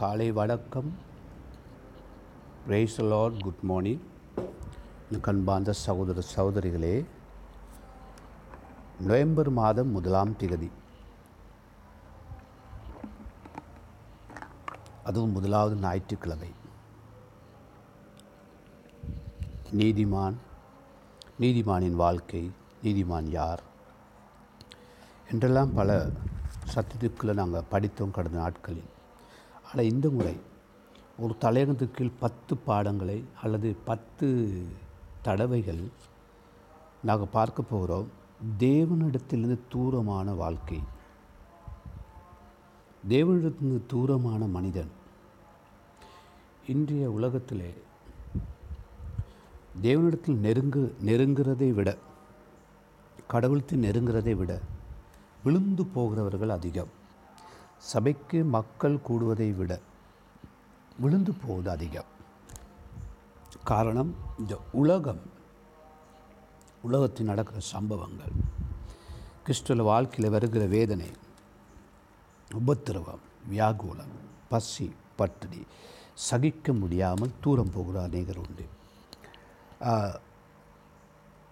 காலை வணக்கம். Praise Lord good morning கண்பார்ந்த சகோதர சகோதரிகளே நவம்பர் மாதம் முதலாம் திகதி. அதுவும் முதலாவது ஞாயிற்றுக்கிழமை. நீதிமான் நீதிமானின் வாழ்க்கை நீதிமான் யார்? என்றெல்லாம் பல சத்தியத்துக்குள்ளே நாங்கள் படித்தோம் கடந்த நாட்களில். ஆனால் இந்த முறை. ஒரு தலையங்கத்துக்கு கீழ் பத்து பாடங்களை அல்லது பத்து தடவைகள் நாங்கள் பார்க்க போகிறோம். தேவனிடத்திலிருந்து தூரமான வாழ்க்கை. தேவனிடத்திலிருந்து தூரமான மனிதன். இன்றைய உலகத்திலே தேவனிடத்தில் நெருங்கு நெருங்குறதை விட கடவுளத்தில் நெருங்குறதை விட விழுந்து போகிறவர்கள் அதிகம். சபைக்கு மக்கள் கூடுவதை விட விழுந்து போவது அதிகம். காரணம் இந்த உலகம் உலகத்தில் நடக்கிற சம்பவங்கள் கிறிஸ்துவ வாழ்க்கையில் வருகிற வேதனை உபத்திரவம் வியாகுலம் பசி பட்டினி சகிக்க முடியாமல் தூரம் போகிற அநேகர் உண்டு.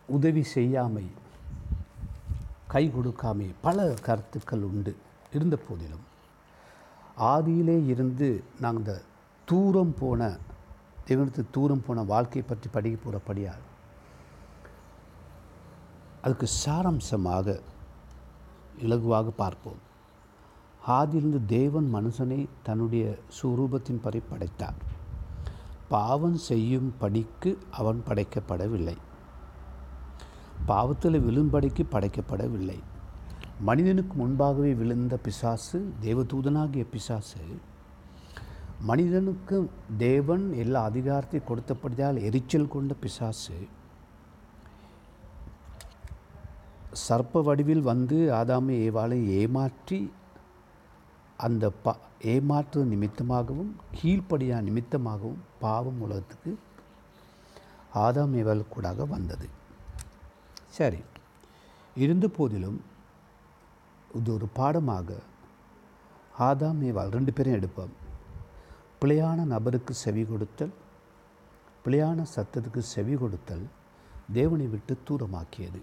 உதவி செய்யாமை கை கொடுக்காமை பல கருத்துக்கள் உண்டு. இருந்த போதிலும் ஆதியிலே இருந்து நாங்கள் தூரம் போன தேவனத்து தூரம் போன வாழ்க்கையை பற்றி படிக்க போகிறபடியால் அதுக்கு சாராம்சமாக இலகுவாக பார்ப்போம். ஆதியிலிருந்து தேவன் மனுஷனை தன்னுடைய சுரூபத்தின் படி படைத்தார். பாவம் செய்யும் படிக்கு அவன் படைக்கப்படவில்லை. பாவத்தில் விழும்படிக்கு படைக்கப்படவில்லை. மனிதனுக்கு முன்பாகவே விழுந்த பிசாசு தேவதூதனாகிய பிசாசு மனிதனுக்கு தேவன் எல்லா அதிகாரத்தையும் கொடுத்தபடியால் எரிச்சல் கொண்ட பிசாசு சர்ப்ப வடிவில் வந்து ஆதாமை ஏவாளை ஏமாற்றி அந்த பா ஏமாற்று நிமித்தமாகவும் கீழ்ப்படியா நிமித்தமாகவும் பாவம் உலகத்துக்கு ஆதாம் ஏவாள் கூடாக வந்தது. சரி இருந்த போதிலும் இது ஒரு பாடமாக ஆதாம் ஏவாள் ரெண்டு பேரும் எடுப்போம். பிழையான நபருக்கு செவி கொடுத்தல் பிழையான சத்தத்துக்கு செவி கொடுத்தல் தேவனை விட்டு தூரமாக்கியது.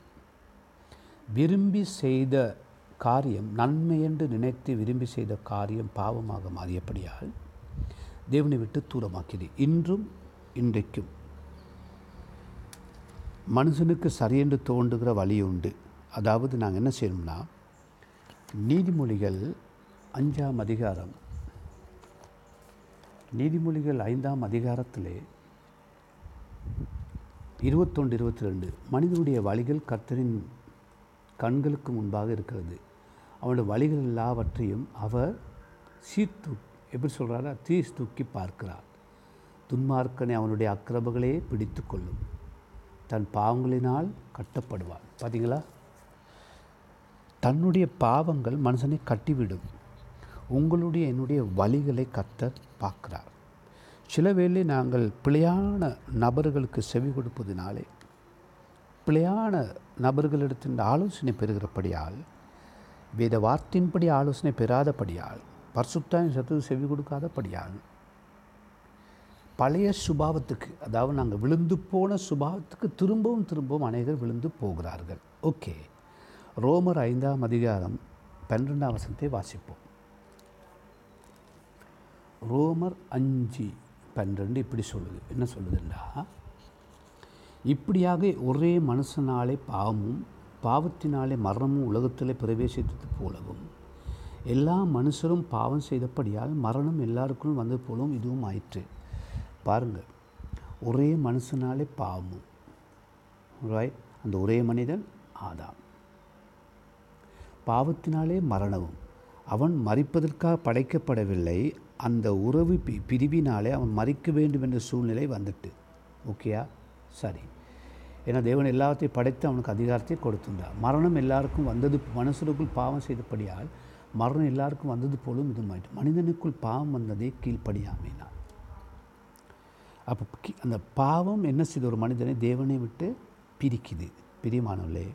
விரும்பி செய்த காரியம் நன்மை என்று நினைத்து விரும்பி செய்த காரியம் பாவமாக மாறியபடியால் தேவனை விட்டு தூரமாக்கியது. இன்றும் இன்றைக்கும் மனுஷனுக்கு சரியென்று தோன்றுகிற வழி உண்டு. அதாவது நாங்கள் என்ன செய்யணும்னா நீதிமொழிகள் அஞ்சாம் அதிகாரம். நீதிமொழிகள் ஐந்தாம் அதிகாரத்திலே இருபத்தொன்று இருபத்தி ரெண்டு மனிதனுடைய வழிகள் கர்த்தரின் கண்களுக்கு முன்பாக இருக்கிறது. அவனுடைய வழிகள் எல்லாவற்றையும் அவர் சீர்தூ எப்படி சொல்கிறாரா தீஸ் தூக்கி பார்க்கிறார். துன்மார்க்கனை அவனுடைய அக்கிரமங்களே பிடித்து கொள்ளும். தன் பாவங்களினால் கட்டப்படுவான். பார்த்தீங்களா தன்னுடைய பாவங்கள் மனுஷனை கட்டிவிடும். உங்களுடைய என்னுடைய வழிகளை கத்தர் பார்க்கிறார். சில வேளை நாங்கள் பிழையான நபர்களுக்கு செவி கொடுப்பதினாலே பிழையான நபர்களிடத்தின் ஆலோசனை பெறுகிறபடியால் வேத வார்த்தையின்படி ஆலோசனை பெறாதபடியால் பர்சுத்தாயின் சத்து செவி கொடுக்காதபடியால் பழைய சுபாவத்துக்கு அதாவது நாங்கள் விழுந்து போன சுபாவத்துக்கு திரும்பவும் திரும்பவும் அநேகர் விழுந்து போகிறார்கள். ஓகே. ரோமர் ஐந்தாம் அதிகாரம் பன்னிரெண்டாம் வசனத்தை வாசிப்போம். ரோமர் அஞ்சு பன்னிரெண்டு இப்படி சொல்லுது. என்ன சொல்லுதுன்னா இப்படியாக ஒரே மனுஷனாலே பாவமும் பாவத்தினாலே மரணமும் உலகத்தில் பிரவேசித்தது போலவும் எல்லா மனுஷரும் பாவம் செய்தபடியால் மரணம் எல்லாருக்கும் வந்தது போலவும் இதுவும் ஆயிற்று. பாருங்கள் ஒரே மனுஷனாலே பாவமும் ரைட் அந்த ஒரே மனிதன் ஆதாம். பாவத்தினாலே மரணமும் அவன் மறிப்பதற்காக படைக்கப்படவில்லை. அந்த உறவு பி பிரிவினாலே அவன் மறிக்க வேண்டும் என்ற சூழ்நிலை வந்துட்டு. ஓகேயா? சரி. ஏன்னா தேவன் எல்லாத்தையும் படைத்து அவனுக்கு அதிகாரத்தை கொடுத்துட்டார் மரணம் எல்லாருக்கும் வந்தது மனுஷனுக்குள் பாவம் செய்தபடியால் மரணம் எல்லாருக்கும் வந்தது போலும் இதுமாயிட்டு மனிதனுக்குள் பாவம் வந்ததே கீழ்ப்படியாமைனான் அப்போ அந்த பாவம் என்ன செய்து? ஒரு மனிதனை தேவனை விட்டு பிரிக்குது. பிரியமானவர்களே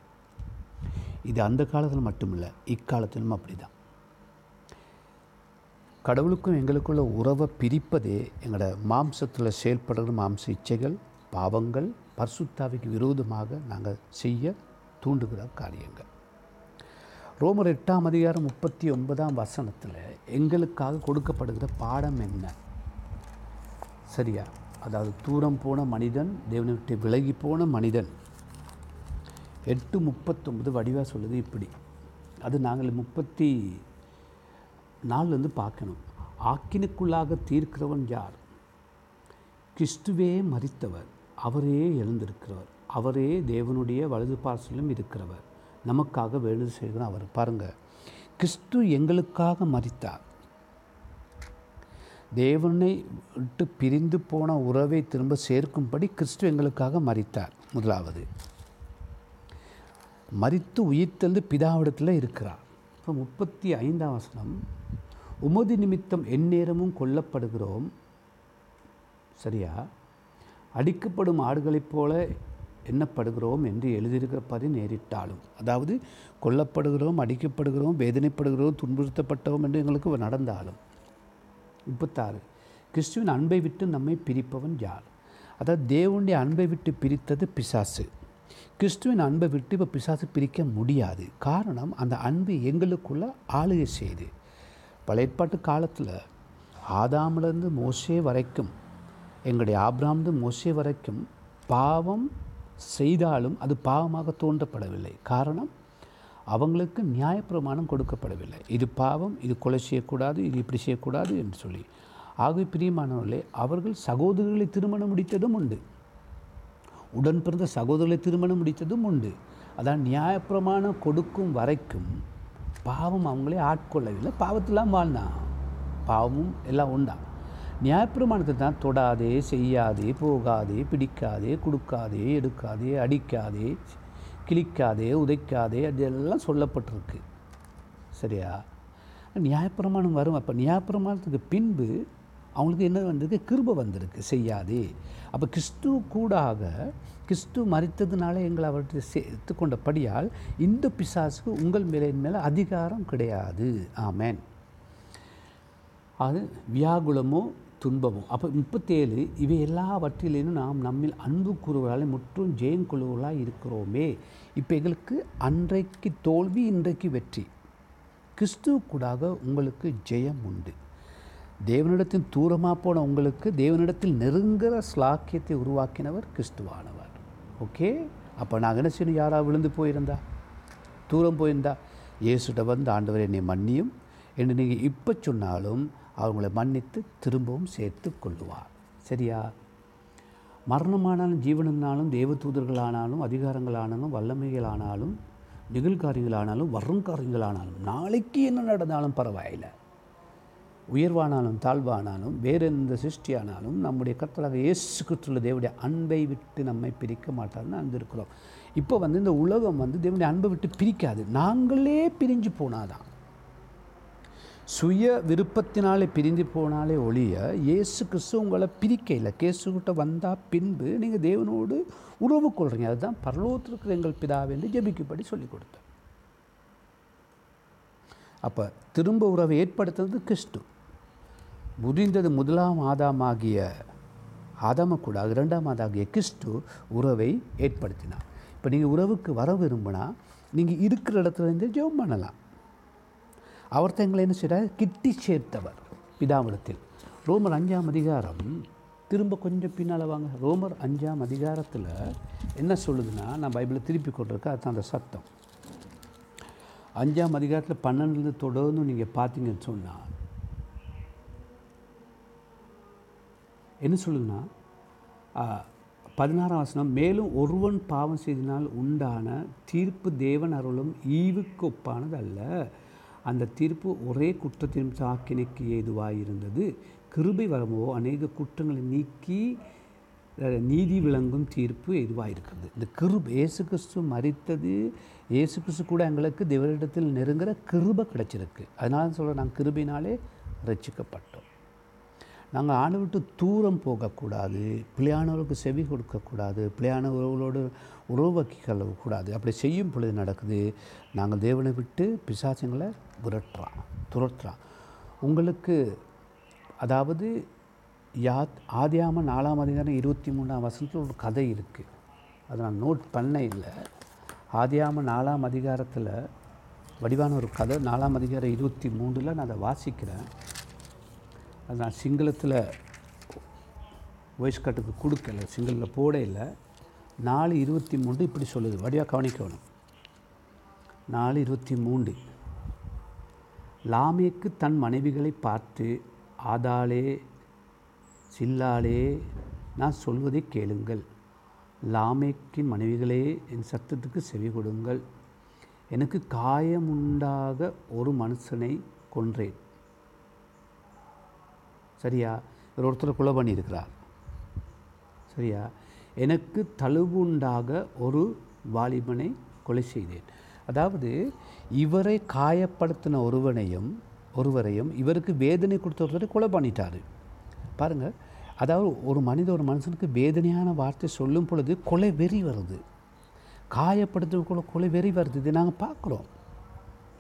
இது அந்த காலத்தில் மட்டுமில்லை இக்காலத்திலும் அப்படி தான் கடவுளுக்கும் எங்களுக்குள்ள உறவை பிரிப்பதே எங்களோட மாம்சத்தில் செயல்படுற மாம்ச இச்சைகள் பாவங்கள் பர்சுத்தாவிக்கு விரோதமாக நாங்கள் செய்ய தூண்டுகிற காரியங்கள். ரோமர் எட்டாம் அதிகாரம் முப்பத்தி ஒன்பதாம் வசனத்தில் எங்களுக்காக கொடுக்கப்படுகிற பாடம் என்ன? சரியா? அதாவது தூரம் போன மனிதன் தேவனை விட்டு விலகி போன மனிதன் எட்டு முப்பத்தொம்பது வடிவாக சொல்லுது இப்படி. அது நாங்கள் முப்பத்தி நாலுலேருந்து பார்க்கணும். ஆக்கினுக்குள்ளாக தீர்க்கிறவன் யார்? கிறிஸ்துவே மறித்தவர் அவரே எழுந்திருக்கிறவர். அவரே தேவனுடைய வலது பார்சலும் இருக்கிறவர். நமக்காக வேலை செய்கிற அவர். பாருங்கள் கிறிஸ்து எங்களுக்காக மறித்தார் தேவனை விட்டு பிரிந்து போன உறவை திரும்ப சேர்க்கும்படி கிறிஸ்து எங்களுக்காக மறித்தார் முதலாவது. மறித்து உயிர்த்தெழுந்து பிதாவிடத்தில் இருக்கிறார். இப்போ முப்பத்தி ஐந்தாம் வசனம் உமது நிமித்தம் எந்நேரமும் கொல்லப்படுகிறோம். சரியா? அடிக்கப்படும் ஆடுகளைப் போல எண்ணப்படுகிறோம் என்று எழுதியிருக்கிறபடி நேரிட்டாலும். அதாவது கொல்லப்படுகிறோம் அடிக்கப்படுகிறோம் வேதனைப்படுகிறோம் துன்புறுத்தப்பட்டோம் என்று எங்களுக்கு நடந்தாலும். முப்பத்தாறு கிறிஸ்துவின் அன்பை விட்டு நம்மை பிரிப்பவன் யார்? அதாவது தேவனுடைய அன்பை விட்டு பிரித்தது பிசாசு. கிறிஸ்துவின் அன்பை விட்டு இப்போ பிசாசு பிரிக்க முடியாது. காரணம் அந்த அன்பு எங்களுக்குள்ள ஆளுகை செய்து. பழையப்பாட்டு காலத்தில் ஆதாமிலேருந்து மோசே வரைக்கும் எங்களுடைய ஆப்ராம்ந்து மோசே வரைக்கும் பாவம் செய்தாலும் அது பாவமாக தோன்றப்படவில்லை. காரணம் அவங்களுக்கு நியாயப்பிரமாணம் கொடுக்கப்படவில்லை. இது பாவம் இது கொலை செய்யக்கூடாது இது இப்படி செய்யக்கூடாது என்று சொல்லி. ஆகவே பிரியமானவர்களே அவர்கள் சகோதரர்களை திருமணம் முடித்ததும் உண்டு. உடன் பிறந்த சகோதரர்களை திருமணம் முடித்ததும் உண்டு. அதான் நியாயப்பிரமாணம் கொடுக்கும் வரைக்கும் பாவம் அவங்களே ஆட்கொள்ளவில்லை. பாவத்தெல்லாம் வாழ்ந்தான் பாவமும் எல்லாம் உண்டா? நியாயப்பிரமாணத்தை தான் தொடாதே செய்யாதே போகாதே பிடிக்காதே கொடுக்காதே எடுக்காதே அடிக்காதே கிழிக்காதே உதைக்காதே அதெல்லாம் சொல்லப்பட்டிருக்கு. சரியா? நியாயப்பிரமாணம் வரும். அப்போ நியாயப்பிரமாணத்துக்கு பின்பு அவங்களுக்கு என்ன வந்திருக்கு கிருப வந்திருக்கு. செய்யாதே. அப்போ கிறிஸ்து கூடாக கிறிஸ்து மறித்ததுனால எங்களை அவர்கிட்ட சேர்த்து கொண்டபடியால் இந்த பிசாசுக்கு உங்கள் மேலே மேலே அதிகாரம் கிடையாது. ஆமேன். அது வியாகுலமோ துன்பமோ. அப்போ முப்பத்தேழு இவை எல்லாவற்றிலேயும் நாம் நம்மில் அன்பு கூறுவர்களால் முற்றும் ஜெயம் இருக்கிறோமே. இப்போ எங்களுக்கு அன்றைக்கு தோல்வி இன்றைக்கு வெற்றி. கிறிஸ்துவ கூடாக உங்களுக்கு ஜெயம் உண்டு. தேவனிடத்தில் தூரமாக போன உங்களுக்கு தேவனிடத்தில் நெருங்குற ஸ்லாக்கியத்தை உருவாக்கினவர் கிறிஸ்துவானவர். ஓகே அப்போ நாங்கள் என்ன செய்யணும்? யாராக விழுந்து போயிருந்தா? தூரம் போயிருந்தா? இயேசுகிட்ட வந்து ஆண்டவர் என்னை மன்னியும். என்று நீங்கள் இப்போ சொன்னாலும் அவங்களை மன்னித்து திரும்பவும் சேர்த்து கொள்ளுவார். சரியா? மரணமானாலும் ஜீவனானாலும் தேவதூதர்களானாலும் அதிகாரங்களானாலும் வல்லமைகளானாலும் நிகழ்காரியங்களானாலும் வருங்காரியங்களானாலும் நாளைக்கு என்ன நடந்தாலும் பரவாயில்லை. உயர்வானாலும் தாழ்வானாலும் வேறெந்த சிருஷ்டியானாலும் நம்முடைய கர்த்தராக இயேசு கிறிஸ்துள்ள தேவனுடைய அன்பை விட்டு நம்மை பிரிக்க மாட்டார்னு அந்திருக்கிறோம் இப்போ வந்து இந்த உலகம் வந்து தேவனுடைய அன்பை விட்டு பிரிக்காது. நாங்களே பிரிஞ்சு போனாதான். சுய விருப்பத்தினாலே பிரிந்து போனாலே ஒழிய இயேசு கிறிஸ்து உங்களை பிரிக்க இல்லை. வந்தால் பின்பு நீங்கள் தேவனோடு உறவு கொள்கிறீங்க அதுதான் பரலோகத்திற்கு எங்கள் பிதாவை என்று சொல்லிக் கொடுத்தேன். அப்போ திரும்ப உறவை ஏற்படுத்துறது கிறிஸ்து. முடிந்தது முதலாம் ஆதாமாகிய ஆதாம கூட இரண்டாம் ஆதாகிய கிறிஸ்து உறவை ஏற்படுத்தினார். இப்போ நீங்கள் உறவுக்கு வர விரும்பினா நீங்கள் இருக்கிற இடத்துல இருந்து ஜெபம் பண்ணலாம். அவர் தங்களை என்ன செய்கிறார் கிட்டி சேர்த்தவர் பிதாவிடத்தில். ரோமர் அஞ்சாம் அதிகாரம் திரும்ப கொஞ்சம் பின்னால் வாங்க. ரோமர் அஞ்சாம் அதிகாரத்தில் என்ன சொல்லுதுன்னா நான் பைபிளை திருப்பி கொண்டிருக்கேன் அதுதான் அந்த சத்தம். அஞ்சாம் அதிகாரத்தில் பன்னெண்டுலேருந்து தொடர்ந்து நீங்கள் பார்த்தீங்கன்னு சொன்னால் என்ன சொல்லுதுன்னா பதினாறாம் வசனம் மேலும் ஒருவன் பாவம் செய்தினால் உண்டான தீர்ப்பு தேவன் அருளும் ஈவுக்கு ஒப்பானது அல்ல அந்த தீர்ப்பு ஒரே குற்றத்தின் சாக்கினைக்கு ஏதுவாக இருந்தது கிருபை வரமோ அநேக குற்றங்களை நீக்கி நீதி விளங்கும் தீர்ப்பு எதுவாக இருக்கிறது இந்த கிருப இயேசு கிறிஸ்து மறித்தது இயேசு கிறிஸ்து கூட எங்களுக்கு தேவரிடத்தில் நெருங்குற கிருபை கிடச்சிருக்கு. அதனால சொல்ல நாங்கள் கிருபினாலே ரசிக்கப்பட்டோம் நாங்கள் ஆணை விட்டு தூரம் போகக்கூடாது. பிள்ளையானவர்களுக்கு செவி கொடுக்கக்கூடாது. பிள்ளையானவர்களோடு உறவு வைக்க கூடாது அப்படி செய்யும் பொழுது நடக்குது நாங்கள் தேவனை விட்டு பிசாசங்களை விரட்டுறான் துரட்டுறான் உங்களுக்கு அதாவது யா ஆதியாம நாலாம் அதிகாரம் இருபத்தி மூணாம் வசனத்தில் ஒரு கதை இருக்குது அதை நான் நோட் பண்ண இல்லை. ஆதியாம நாலாம் அதிகாரத்தில் வடிவான ஒரு கதை நாலாம் அதிகாரம் இருபத்தி மூணில் நான் அதை வாசிக்கிறேன். அது நான் சிங்களத்தில் வாய்ஸ் கட்டுக்கு கொடுக்கல சிங்களில் போட இல்லை. நாலு இருபத்தி மூன்று இப்படி சொல்லுது வடிவாக கவனிக்கணும் நாலு இருபத்தி மூன்று. லாமேக்கு தன் மனைவிகளை பார்த்து ஆதாளே சில்லாளே நான் சொல்வதை கேளுங்கள். லாமேக்கின் மனைவிகளே என் சத்தத்துக்கு செவி கொடுங்கள். எனக்கு காயமுண்டாக ஒரு மனுஷனை கொன்றேன். சரியா? இவர் ஒருத்தர் கொலை பண்ணியிருக்கிறார். சரியா? எனக்கு தழுவுண்டாக ஒரு வாலிபனை கொலை செய்தேன். அதாவது இவரை காயப்படுத்தின ஒருவனையும் ஒருவரையும் இவருக்கு வேதனை கொடுத்த ஒருத்தரை கொலை பண்ணிட்டார். பாருங்கள் அதாவது ஒரு மனித ஒரு மனுஷனுக்கு வேதனையான வார்த்தை சொல்லும் பொழுது கொலை வெறி வருது. காயப்படுத்துறதுக்குள்ள கொலை வெறி வருது. இதை நாங்கள் பார்க்குறோம்.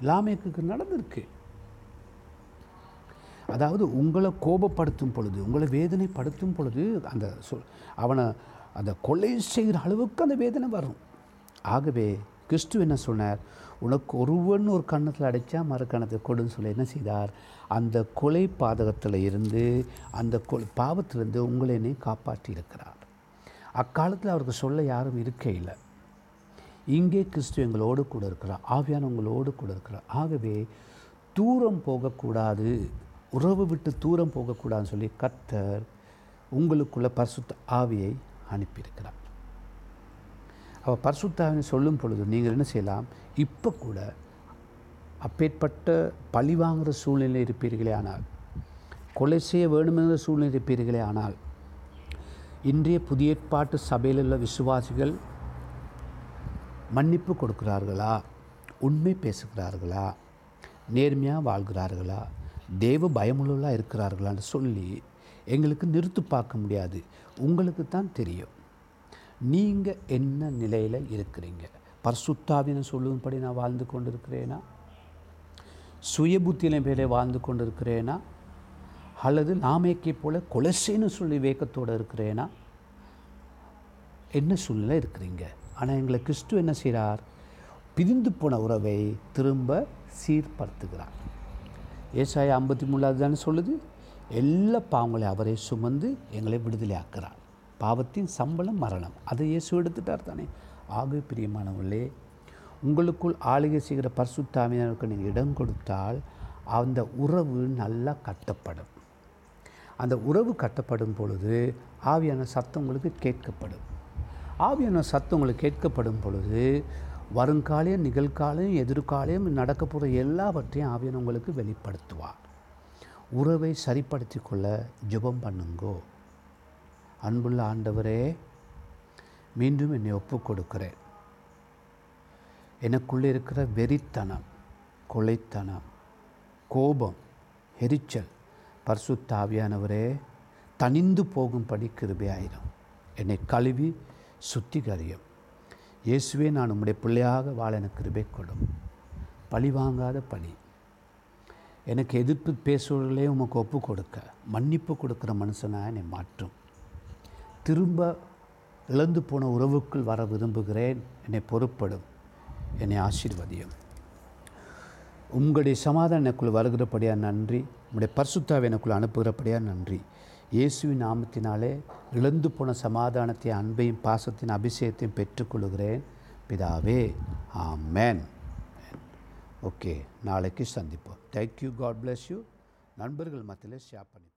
லாமேக்கு நடந்திருக்கு. அதாவது உங்களை கோபப்படுத்தும் பொழுது உங்களை வேதனைப்படுத்தும் பொழுது அந்த சொல் அவனை அந்த கொலை செய்கிற அளவுக்கு அந்த வேதனை வரும். ஆகவே கிறிஸ்து என்ன சொன்னார்? உனக்கு ஒருவன் ஒரு கன்னத்தில் அடைச்சா மறு கணத்தை கொடுன்னு சொல்லி என்ன செய்தார்? அந்த கொலை பாதகத்தில் இருந்து அந்த கொலை பாவத்திலிருந்து உங்களை என்னை காப்பாற்றி இருக்கிறார் அக்காலத்தில் அவருக்கு சொல்ல யாரும் இருக்க இல்லை. இங்கே கிறிஸ்து எங்களோடு கூட இருக்கிறார். ஆவியான உங்களோடு கூட இருக்கிறார். ஆகவே தூரம் போகக்கூடாது. உறவு விட்டு தூரம் போகக்கூடாதுன்னு சொல்லி கர்த்தர் உங்களுக்குள்ள பரிசுத்த ஆவியை அனுப்பியிருக்கிறார். அவள் பரிசுத்தாவினை சொல்லும் பொழுது நீங்கள் என்ன செய்யலாம்? இப்போ கூட அப்பேற்பட்ட பழி வாங்குகிற சூழ்நிலை இருப்பீர்களே ஆனால் கொலை செய்ய வேண்டுமென்ற சூழ்நிலை இருப்பீர்களே ஆனால் இன்றைய புதிய ஏற்பாட்டு சபையில் உள்ள விசுவாசிகள் மன்னிப்பு கொடுக்கிறார்களா? உண்மை பேசுகிறார்களா? நேர்மையாக வாழ்கிறார்களா? தேவ பயமுள்ளவர்களாக இருக்கிறார்களான்னு சொல்லி எங்களுக்கு நிறுத்து பார்க்க முடியாது. உங்களுக்கு தான் தெரியும். நீங்கள் என்ன நிலையில் இருக்கிறீங்க? பரிசுத்தாவின்னு சொல்லும்படி நான் வாழ்ந்து கொண்டு இருக்கிறேனா சுய புத்தியில பேரே வாழ்ந்து கொண்டு இருக்கிறேனா அல்லது நாமேக்கை போல கொலசேன்னு சொல்லி வேக்கத்தோடு இருக்கிறேனா? என்ன சூழ்நிலை இருக்கிறீங்க? ஆனால் எங்களை கிறிஸ்து என்ன செய்கிறார் பிரிந்து போன உறவை திரும்ப சீர்படுத்துகிறார். ஏசாய ஐம்பத்தி மூணாவது தானே சொல்லுது எல்லா பாவங்களையும் அவரே சுமந்து எங்களை விடுதலை ஆக்குறார் பாவத்தின் சம்பளம் மரணம். அதை இயேசு எடுத்துட்டார் தானே. ஆக பிரியமானவர்களே உங்களுக்குள் ஆளுகை செய்கிற பரிசுத்தாமியருக்கு நீங்கள் இடம் கொடுத்தால் அந்த உறவு நல்லா கட்டப்படும். அந்த உறவு கட்டப்படும் பொழுது ஆவியான சத்தம் உங்களுக்கு கேட்கப்படும். ஆவியான சத்தம் உங்களுக்கு கேட்கப்படும் பொழுது வருங்காலையும் நிகழ்காலையும் எதிர்காலையும் நடக்க போகிற எல்லாவற்றையும் ஆவியன் உங்களுக்கு வெளிப்படுத்துவார். உறவை சரிப்படுத்தி கொள்ள ஜெபம் பண்ணுங்கோ. அன்புள்ள ஆண்டவரே மீண்டும் என்னை ஒப்புக் கொடுக்கிறேன் எனக்குள்ளே இருக்கிற வெறித்தனம் கொலைத்தனம் கோபம் எரிச்சல் பரிசுத்தாவியானவரே தனிந்து போகும்படி கிருபையாயிரும். என்னை கழுவி சுத்திகரியும். இயேசுவே நான் உம்முடைய பிள்ளையாக வாழ எனக்கு கிருபை கொடும். பழி வாங்காத பழி. எனக்கு எதிர்ப்பு பேசுவர்களே உமக்கு ஒப்பு கொடுக்க மன்னிப்பு கொடுக்குற மனுஷனாக என்னை மாற்றும். திரும்ப இழந்து போன உறவுக்குள் வர விரும்புகிறேன். என்னை பொறுப்படும் என்னை ஆசீர்வதியும். உங்களுடைய சமாதானம் எனக்குள் வருகிறபடியாக நன்றி. உங்களுடைய பரிசுத்தாவை எனக்குள் அனுப்புகிறபடியாக நன்றி. இயேசுவின் நாமத்தினாலே இழந்து போன சமாதானத்தை அன்பையும் பாசத்தின் அபிஷேகத்தையும் பெற்றுக்கொள்கிறேன் பிதாவே ஆமேன். ஓகே நாளைக்கு சந்திப்போம். தேங்க்யூ காட் பிளஸ் யூ நண்பர்கள் மத்தியில் ஷேர் பண்ணி